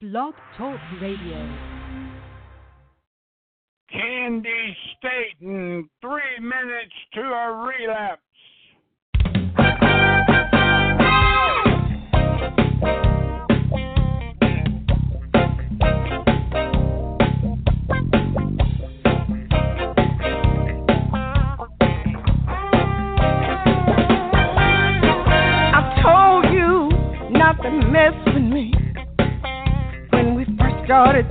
Blog Talk Radio. Candi Staton, three minutes to a relapse. all the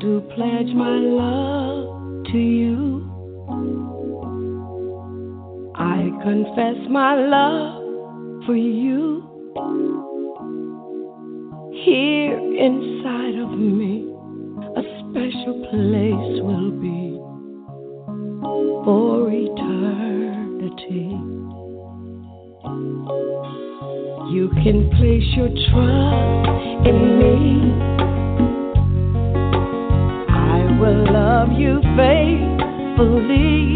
pledge my love to you. I confess my love for you. Here inside of me a special place will be for eternity. You can place your trust in me. Faithfully.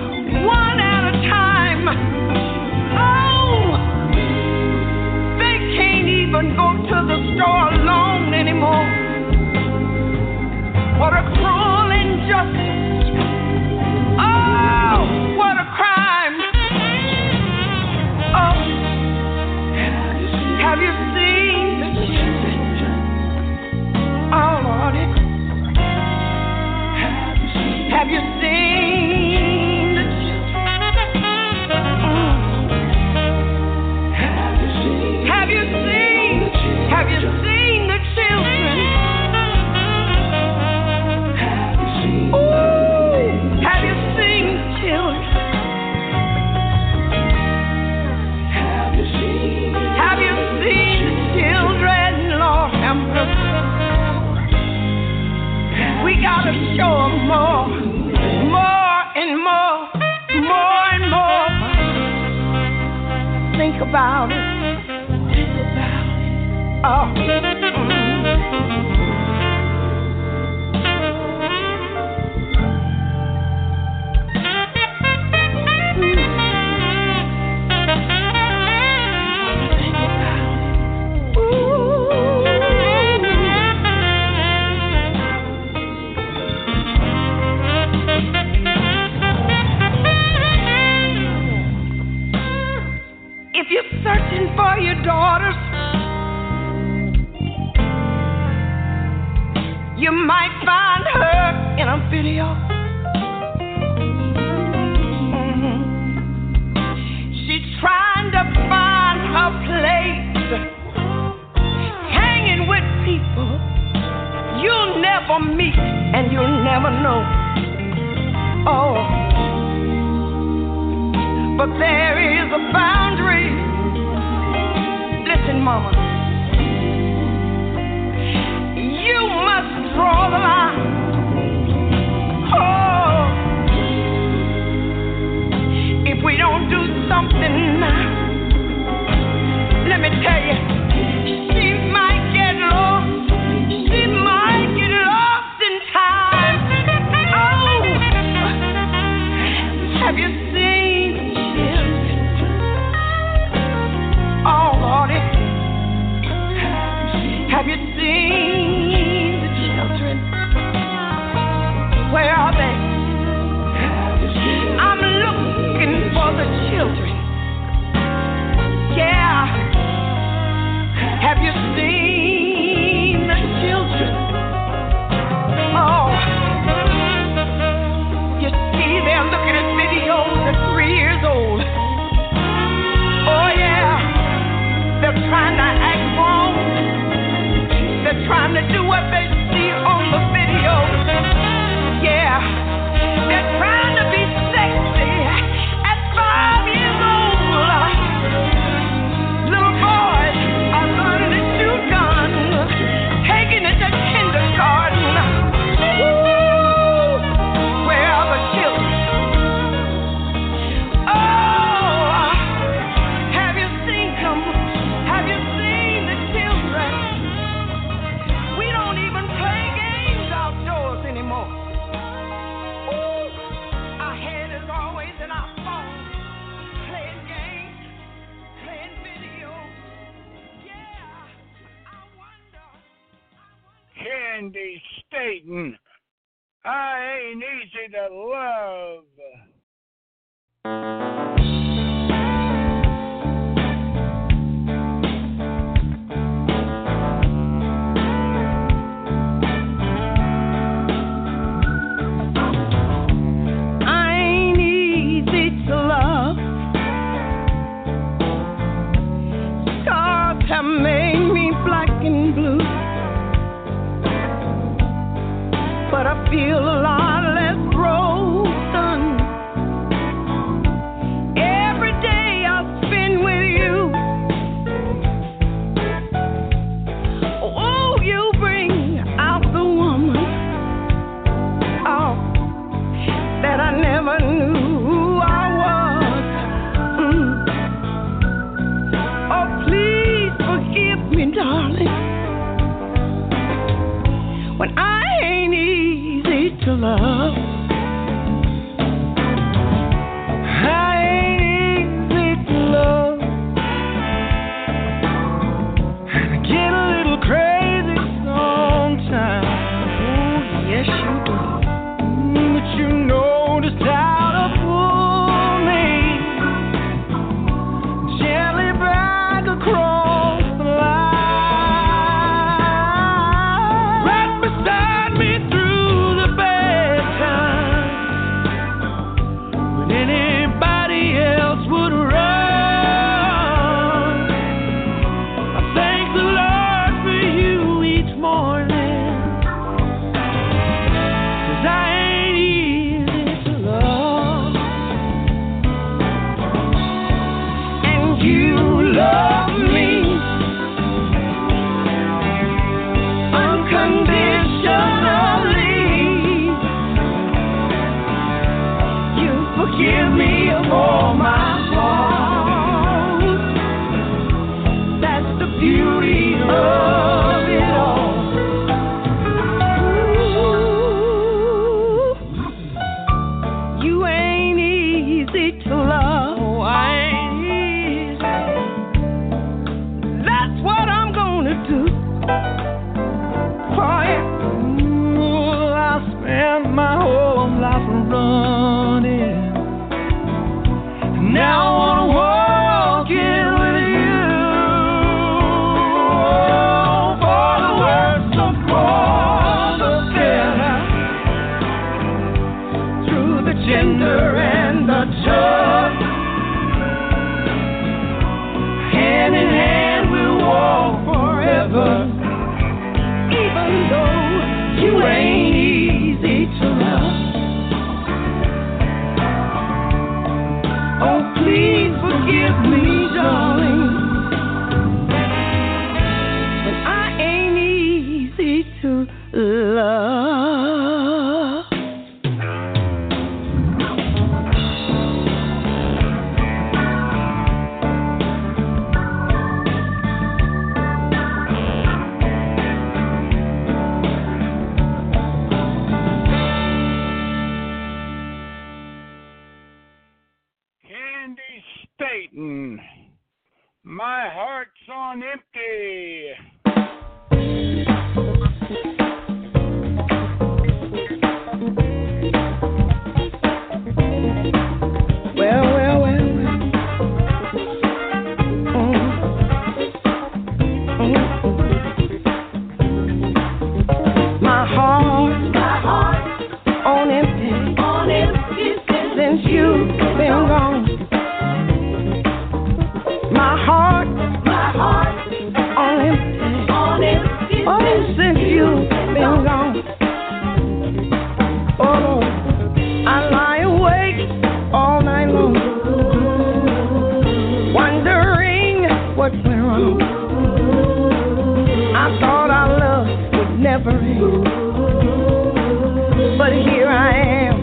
but here I am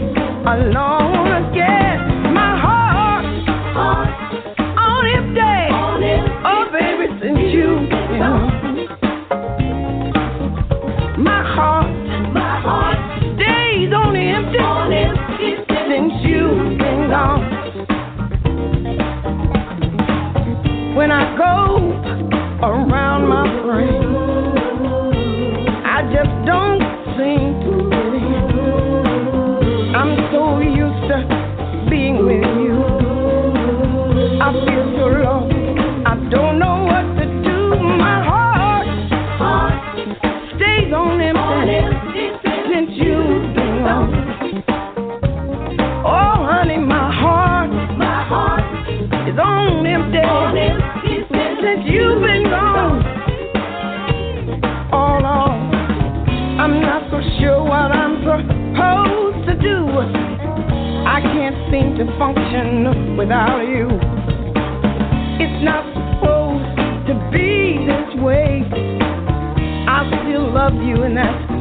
alone you, and that's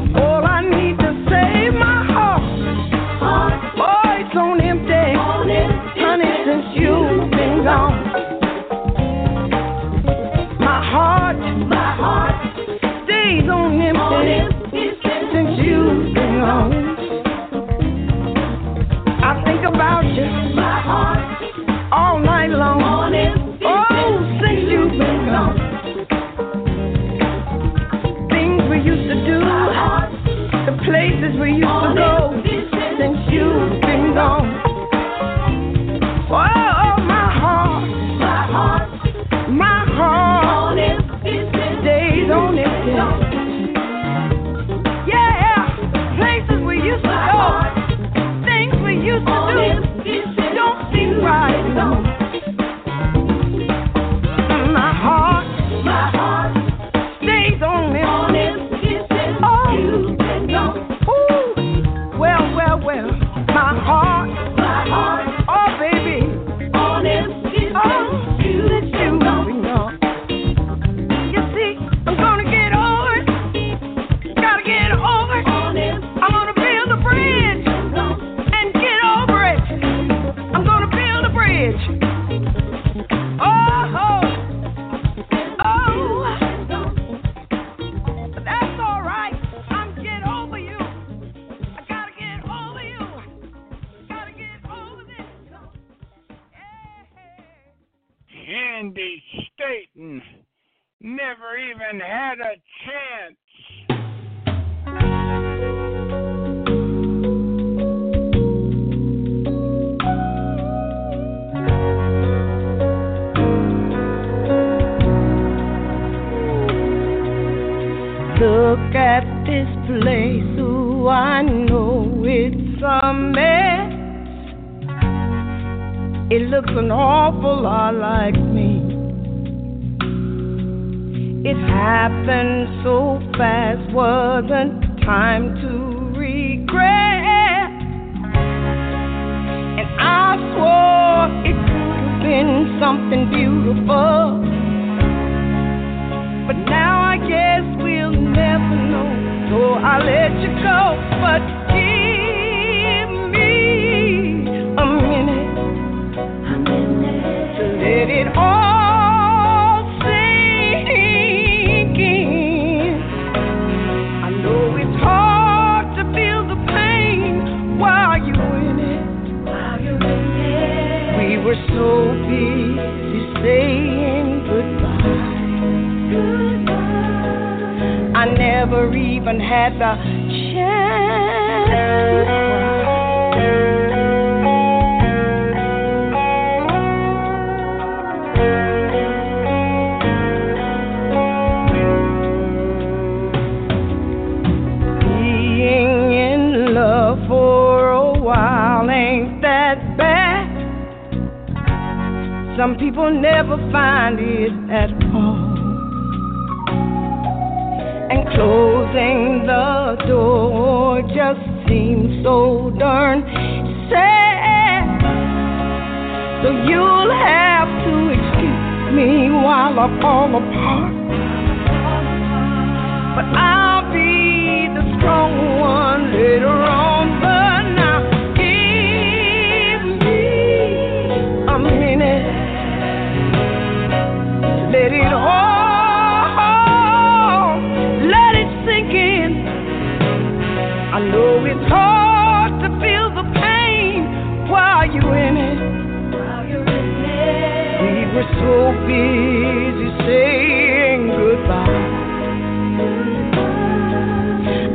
busy saying goodbye.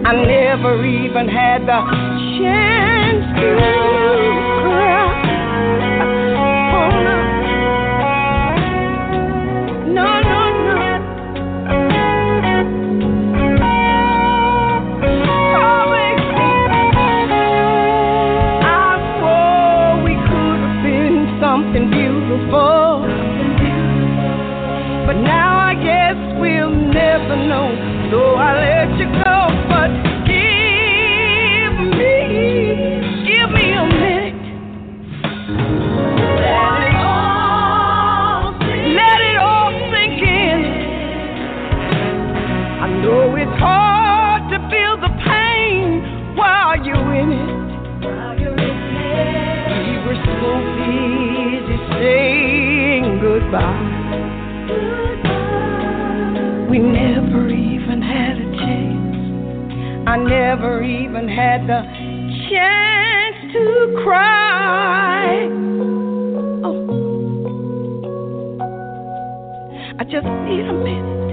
I never even had the just need a minute.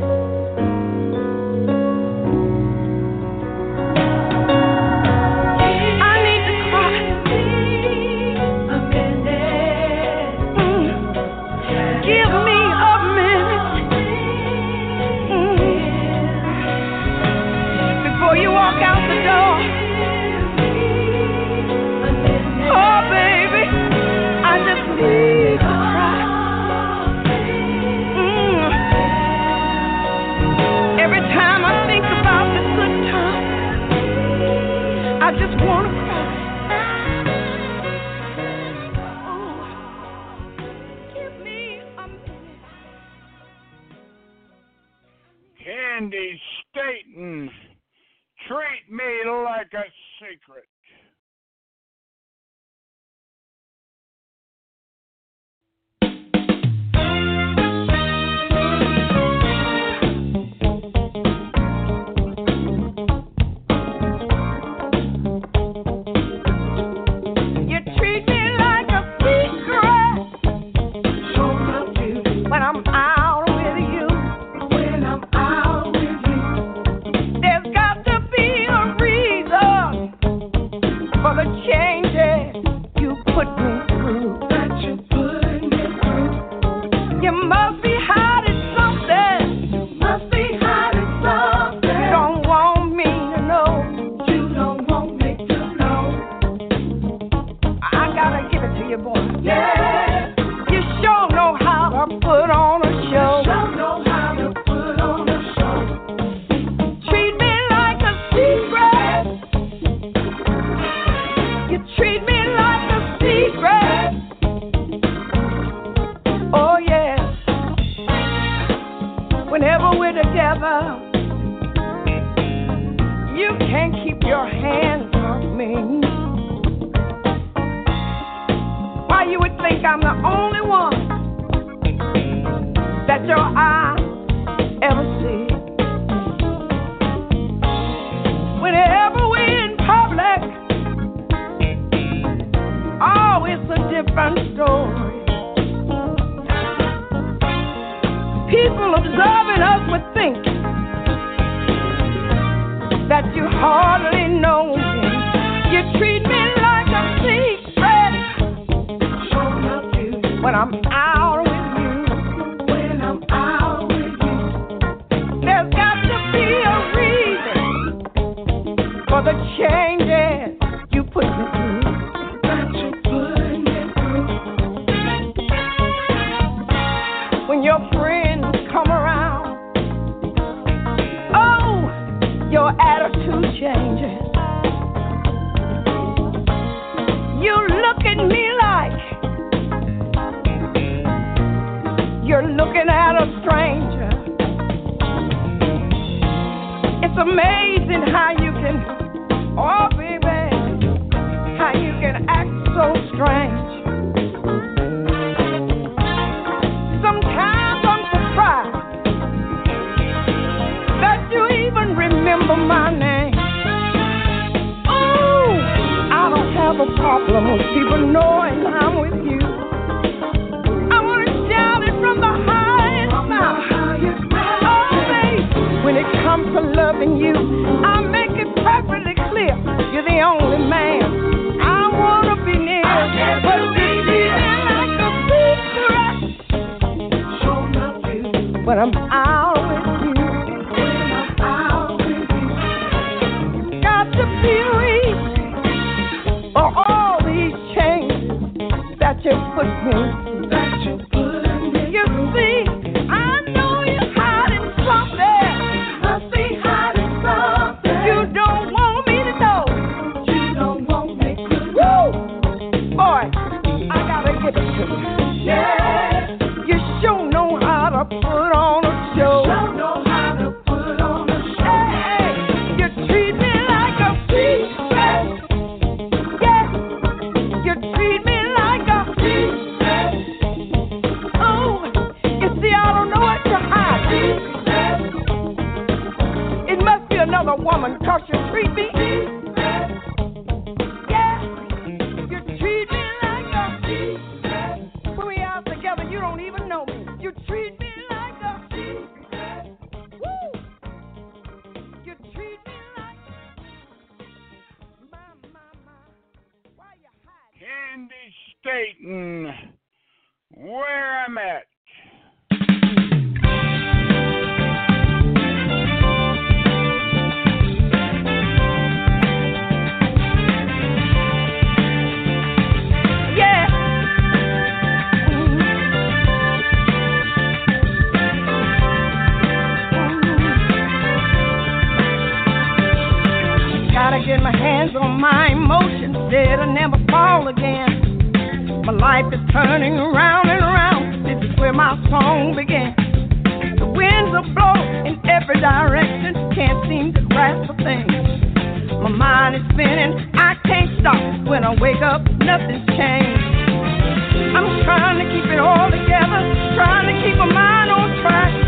for the changes you put me through. life is turning around and around. This is where my song began. The winds are blowing in every direction. Can't seem to grasp a thing. My mind is spinning. I can't stop. When I wake up, nothing's changed. I'm trying to keep it all together. Trying to keep my mind on track.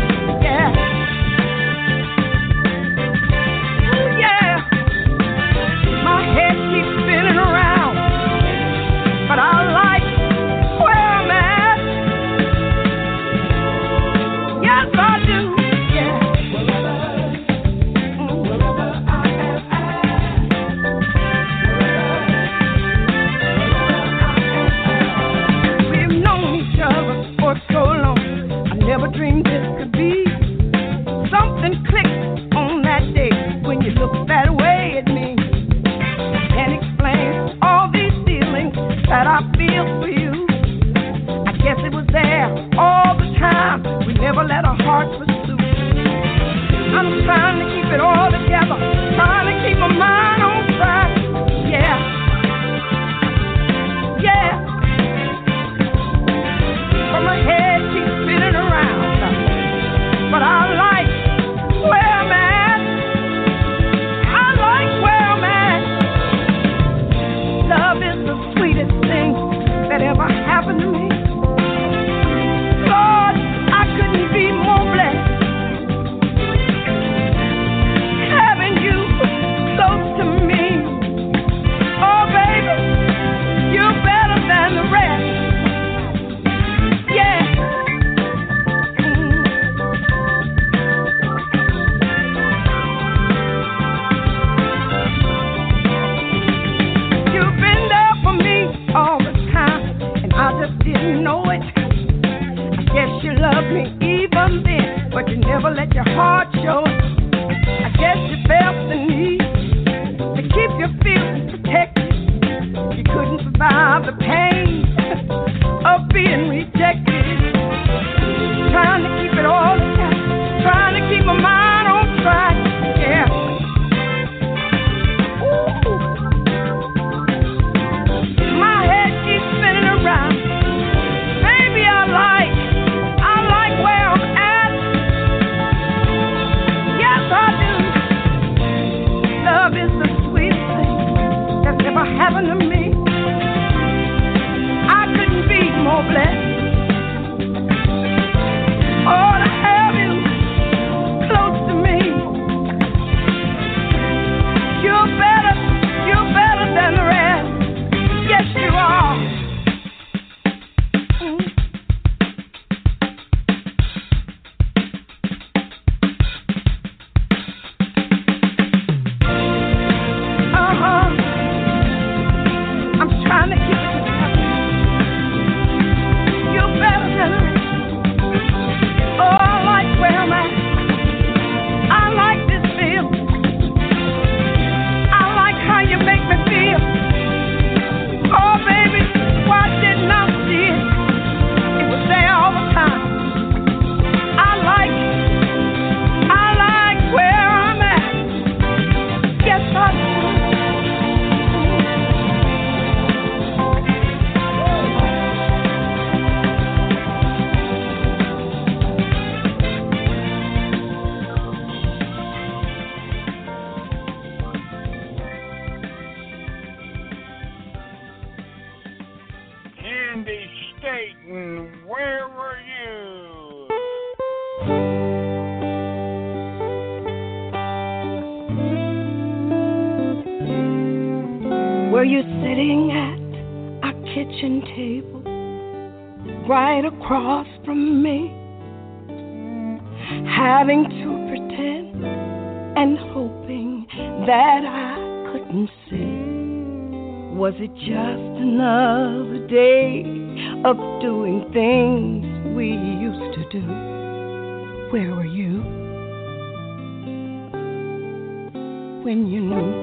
Candi Staton, where were you? Were you sitting at a kitchen table right across from me? Having to pretend and hoping that I. Was it just another day of doing things we used to do? Where were you when you knew?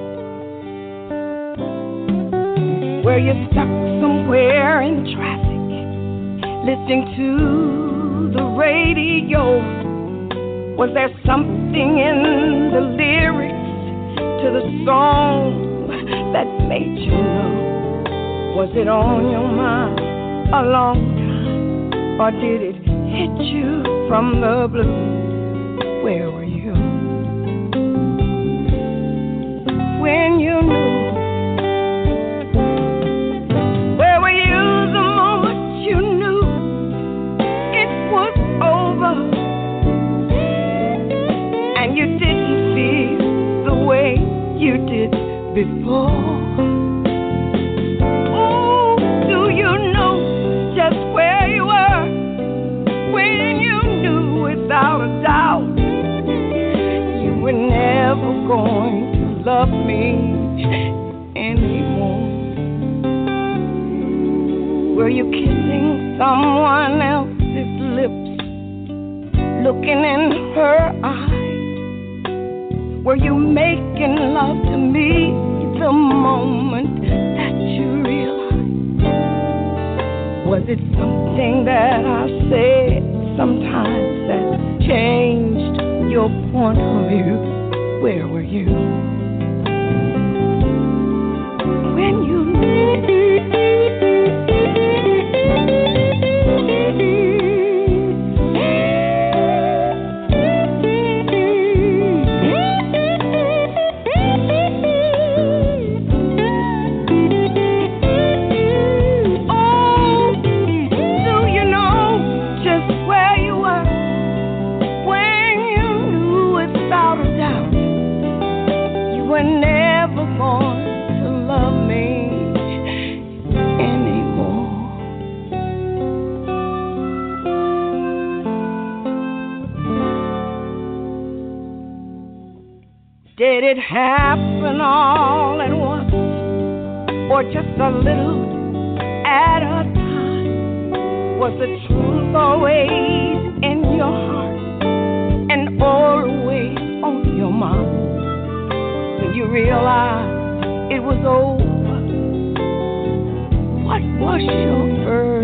Were you stuck somewhere in traffic, listening to the radio? Was there something in the lyrics to the song that made you know? Was it on your mind a long time, or did it hit you from the blue? Where were you when you knew? Where were you the moment you knew it was over? And you didn't feel the way you did before. Oh, do you know just where you were when you knew without a doubt you were never going to love me anymore? Were you kissing someone else's lips, looking in her eyes? Were you making love the moment that you realized? Was it something that I said sometimes that changed your point of view? Where were you? Did it happen all at once, or just a little at a time? Was the truth always in your heart and always on your mind? When you realized it was over, what was your first